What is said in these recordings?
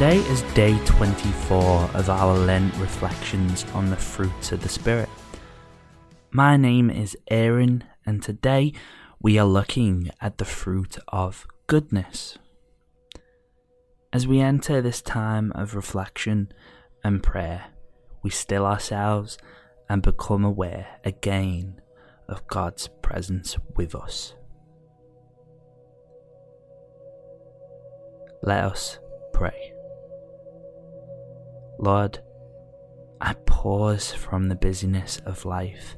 Today is day 24 of our Lent reflections on the fruits of the Spirit. My name is Aaron, and today we are looking at the fruit of goodness. As we enter this time of reflection and prayer, we still ourselves and become aware again of God's presence with us. Let us pray. Lord, I pause from the busyness of life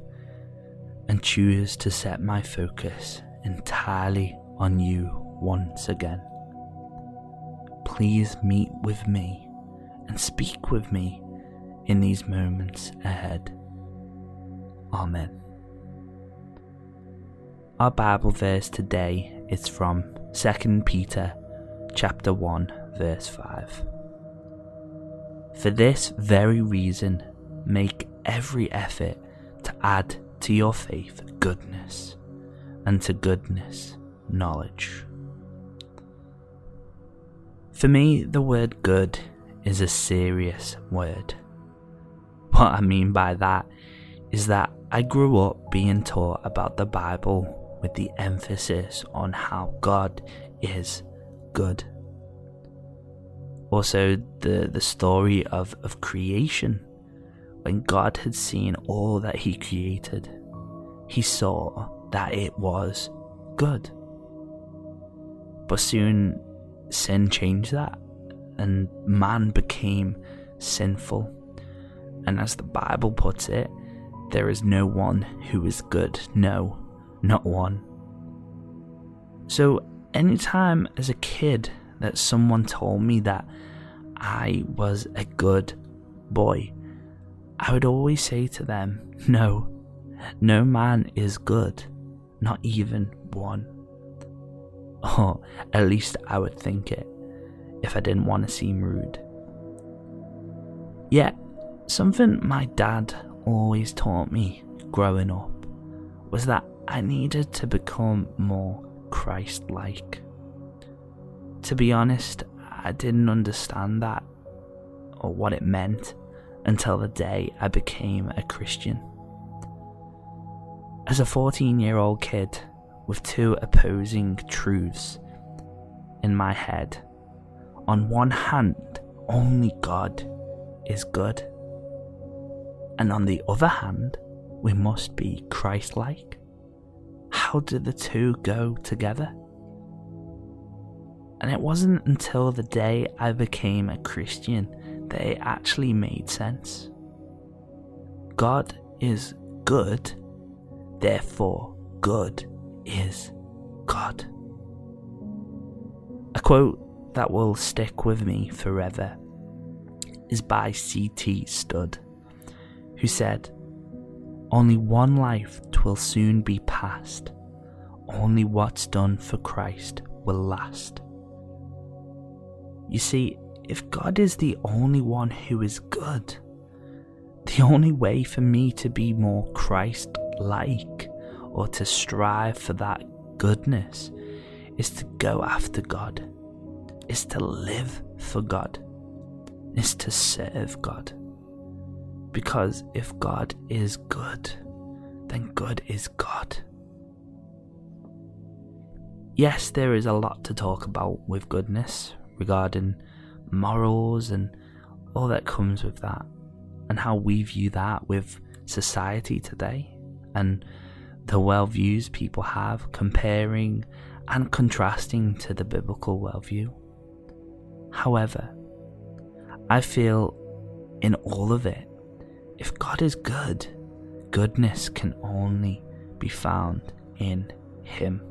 and choose to set my focus entirely on you once again. Please meet with me and speak with me in these moments ahead. Amen. Our Bible verse today is from 2 Peter chapter 1 verse 5. For this very reason make every effort to add to your faith goodness and to goodness knowledge. For me, the word good is a serious word. What I mean by that is that I grew up being taught about the Bible with the emphasis on how God is good. Also, the, the story of, of creation. When God had seen all that He created, He saw that it was good. But soon sin changed that, and man became sinful. And as the Bible puts it, there is no one who is good. No, not one. So, anytime as a kid that someone told me that I was a good boy, I would always say to them, No, no man is good, not even one. Or at least I would think it, if I didn't want to seem rude. Yet, something my dad always taught me growing up was that I needed to become more Christ like. To be honest, I didn't understand that or what it meant until the day I became a Christian. As a 14 year old kid, with two opposing truths in my head. On one hand, only God is good, and on the other hand, we must be Christ like. How do the two go together? And it wasn't until the day I became a Christian that it actually made sense. God is good, therefore, good is God. A quote that will stick with me forever is by C.T. Studd, who said, Only one life will soon be past, only what's done for Christ will last. You see, if God is the only one who is good, the only way for me to be more Christ like or to strive for that goodness is to go after God, is to live for God, is to serve God. Because if God is good, then good is God. Yes, there is a lot to talk about with goodness regarding morals and all that comes with that, and how we view that with society today, and the worldviews people have, comparing and contrasting to the biblical worldview. However, I feel in all of it, if God is good, goodness can only be found in Him.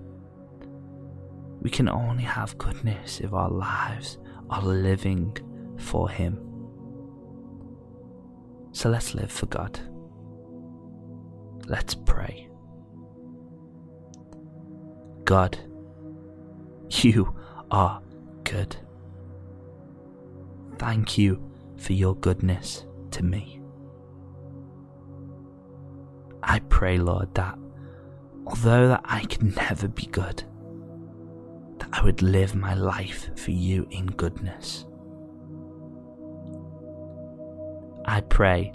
We can only have goodness if our lives are living for Him. So let's live for God. Let's pray. God, you are good. Thank you for your goodness to me. I pray, Lord, that although that I can never be good, I would live my life for you in goodness. I pray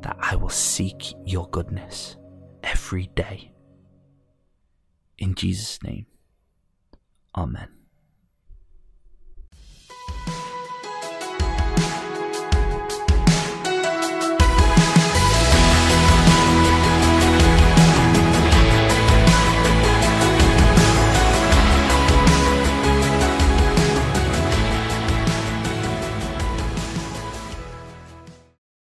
that I will seek your goodness every day. In Jesus' name, Amen.